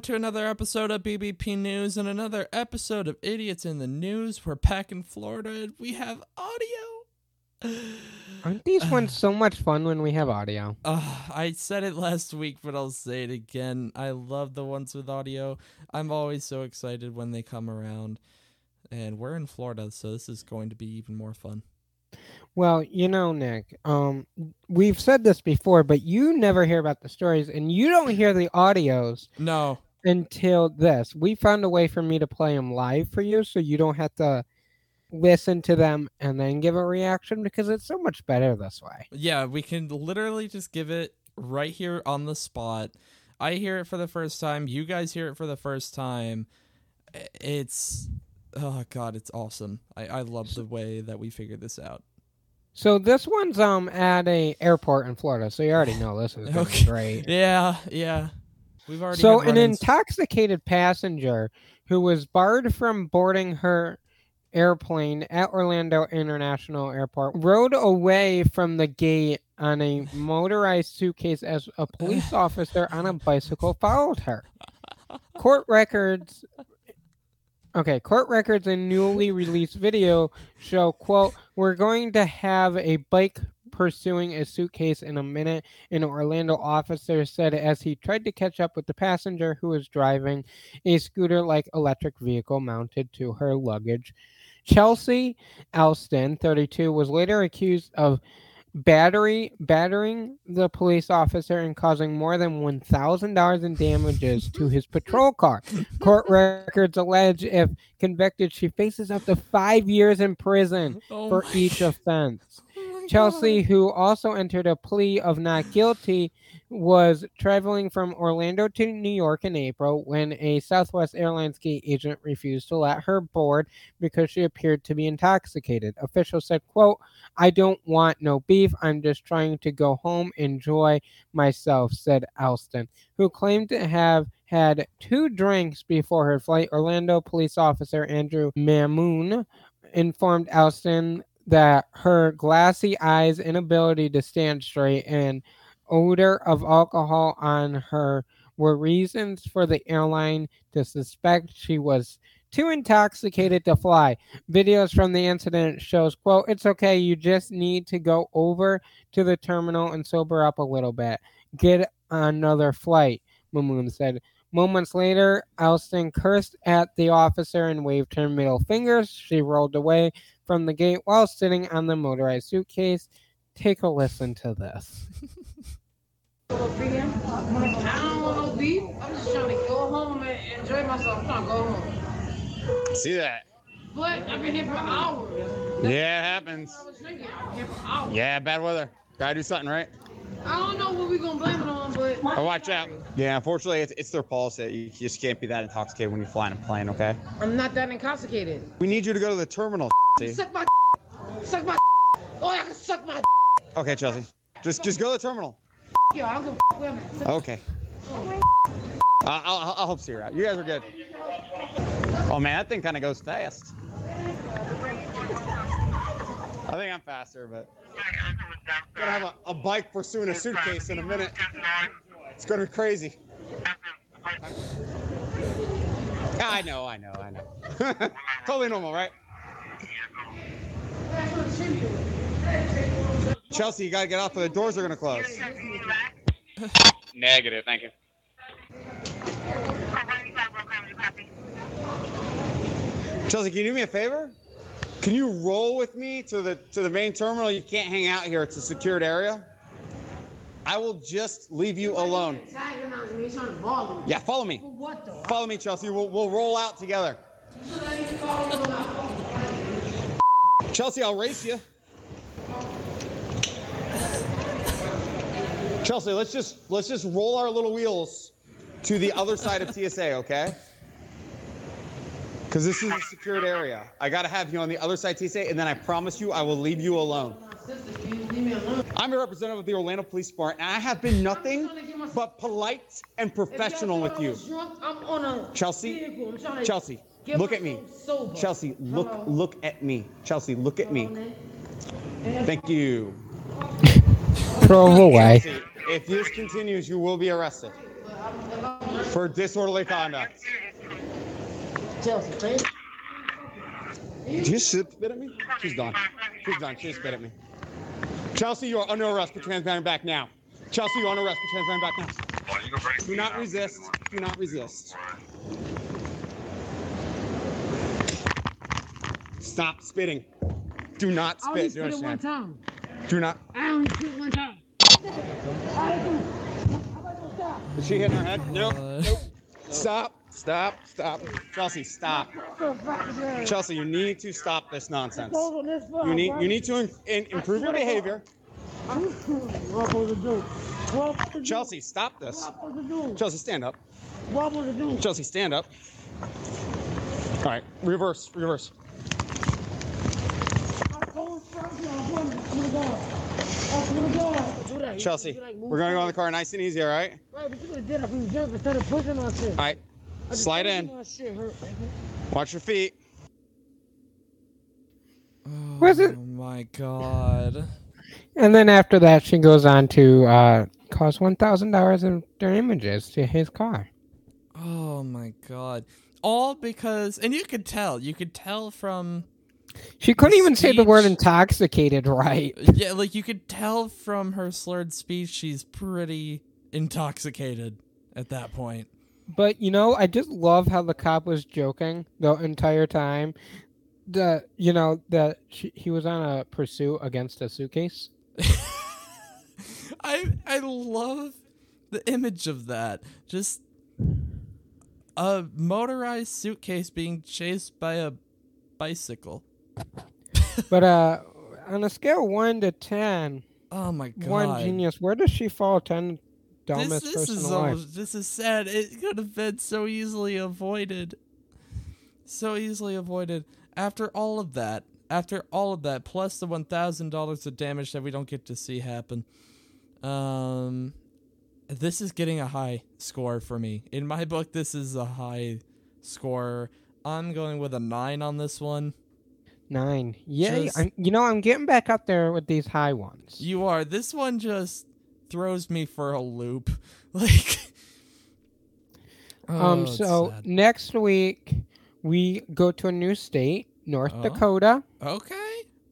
on to another episode of BBP News and another episode of Idiots in the News. We're back in Florida and we have audio. Aren't these ones so much fun when we have audio? Uh, I said it last week, but I'll say it again. I love the ones with audio. I'm always so excited when they come around. And we're in Florida, so this is going to be even more fun. Well, you know, Nick, um, we've said this before, but you never hear about the stories and you don't hear the audios No. Until this. We found a way for me to play them live for you so you don't have to listen to them and then give a reaction because it's so much better this way. Yeah, we can literally just give it right here on the spot. I hear it for the first time. You guys hear it for the first time. It's oh god, it's awesome. I, I love the way that we figured this out. So this one's um at a airport in Florida, so you already know this is Okay. great. Yeah, yeah. We've already So an intoxicated passenger who was barred from boarding her airplane at Orlando International Airport rode away from the gate on a motorized suitcase as a police officer on a bicycle followed her. Court records Okay, court records and newly released video show quote, "We're going to have a bike pursuing a suitcase in a minute." An Orlando officer said as he tried to catch up with the passenger who was driving a scooter like electric vehicle mounted to her luggage. Chelsea Alston, 32, was later accused of battery battering the police officer and causing more than $1,000 in damages to his patrol car. Court records allege if convicted she faces up to 5 years in prison Oh for each offense. Oh Chelsea, God. who also entered a plea of not guilty, was traveling from Orlando to New York in April when a Southwest Airlines gate agent refused to let her board because she appeared to be intoxicated. Officials said, quote, I don't want no beef. I'm just trying to go home, enjoy myself, said Alston, who claimed to have had two drinks before her flight. Orlando police officer Andrew Mamoon informed Alston that her glassy eyes, inability to stand straight, and odor of alcohol on her were reasons for the airline to suspect she was too intoxicated to fly. Videos from the incident shows, quote, it's okay, you just need to go over to the terminal and sober up a little bit. Get another flight, Mamoon said. Moments later, Alston cursed at the officer and waved her middle fingers. She rolled away from the gate while sitting on the motorized suitcase. Take a listen to this. I don't want no beef. I'm just trying to go home and enjoy myself. I'm trying to go home. See that? But I've been here for hours. Yeah, it happens. I was drinking. I'm here for hours. Yeah, bad weather. Gotta do something, right? I don't know what we're gonna blame it on, but Oh, watch out. Yeah, unfortunately, it's, it's their policy. You just can't be that intoxicated when you're flying a plane, okay? I'm not that intoxicated. We need you to go to the terminal. See? Suck my suck my Oh, I can suck my Okay, Chelsea. Just just go to the terminal. yo. I don't give a where I'm at. Okay. I'll, I'll, I'll help see her out. You guys are good. Oh man, that thing kind of goes fast. I think I'm faster, but I'm gonna have a, a bike pursuing a suitcase in a minute. It's gonna be crazy. I know, I know, I know. totally normal, right? Chelsea, you gotta get off, or the doors are gonna close. Negative, thank you. Chelsea, can you do me a favor? Can you roll with me to the to the main terminal? You can't hang out here. It's a secured area. I will just leave you alone. Yeah, follow me. Follow me, Chelsea. We'll, we'll roll out together. Chelsea, I'll race you. Chelsea, let's just let's just roll our little wheels to the other side of TSA, okay? Because this is a secured area. I gotta have you on the other side TSA, and then I promise you I will leave you alone. Sister, you leave me alone. I'm a representative of the Orlando Police Department, and I have been nothing but polite and professional with you. Drunk, I'm on a Chelsea, vehicle. I'm trying to Chelsea, look at me. Chelsea, look look at me. Chelsea, look at me. Thank you. Drove away. Chelsea, if this continues, you will be arrested. for disorderly conduct. Chelsea. Did you spit at me? She's done. She's done. She spit at me. Chelsea, you are under arrest. Put your hands behind your back now. Chelsea, you're under arrest. Put your hands behind your back now. Do not resist. Do not resist. Stop spitting. Do not spit. I only spit. Do you spit it one time. Do not. I only spit one time. Is she hitting her head? Nope. Uh, Stop. Stop. Stop. Chelsea, stop. Chelsea, you need to stop this nonsense. You need you need to in, in- improve your behavior. What am I supposed to do? What am I supposed to do? Chelsea, stop this. What am I supposed to do? Chelsea, stand up. What am I supposed to do? Chelsea, stand up. All right, reverse, reverse. Chelsea I wanted to swear to God. I swear to God. Do that. You- Chelsea, you like move we're gonna go in the car nice and easy, all right? Right, but you could have did it. We jumped instead of pushing my shit. All right, slide in. you My shit hurt. Watch your feet. Was oh it- my god. And then after that, she goes on to uh, cost one thousand dollars in damages to his car. Oh my god. All because and you could tell, you could tell from She couldn't even say the word intoxicated right. yeah, like you could tell from her slurred speech she's pretty intoxicated at that point. But you know, I just love how the cop was joking the entire time. The you know that he was on a pursuit against a suitcase. I I love the image of that. Just a motorized suitcase being chased by a bicycle. But uh, on a scale of one to ten, Oh my god. one genius, where does she fall? Ten dumbest this, this person is alive. almost, this is sad. It could have been so easily avoided. So easily avoided. After all of that, after all of that, plus the one thousand dollars of damage that we don't get to see happen, um, this is getting a high score for me. In my book, this is a high score. I'm going with a nine on this one. Nine. Yay! Just- I'm, you know, I'm getting back up there with these high ones. You are. This one just throws me for a loop. Like. Oh, um. So sad. next week we go to a new state, North Oh. Dakota. Okay.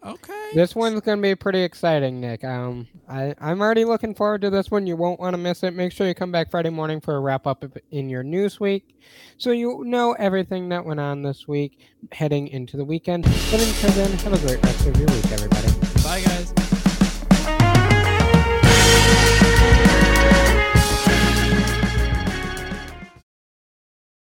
Okay. This one's gonna be pretty exciting, Nick. Um, I I'm already looking forward to this one. You won't want to miss it. Make sure you come back Friday morning for a wrap up in your news week, so you know everything that went on this week heading into the weekend. But until then, have a great rest of your week, everybody. Bye, guys.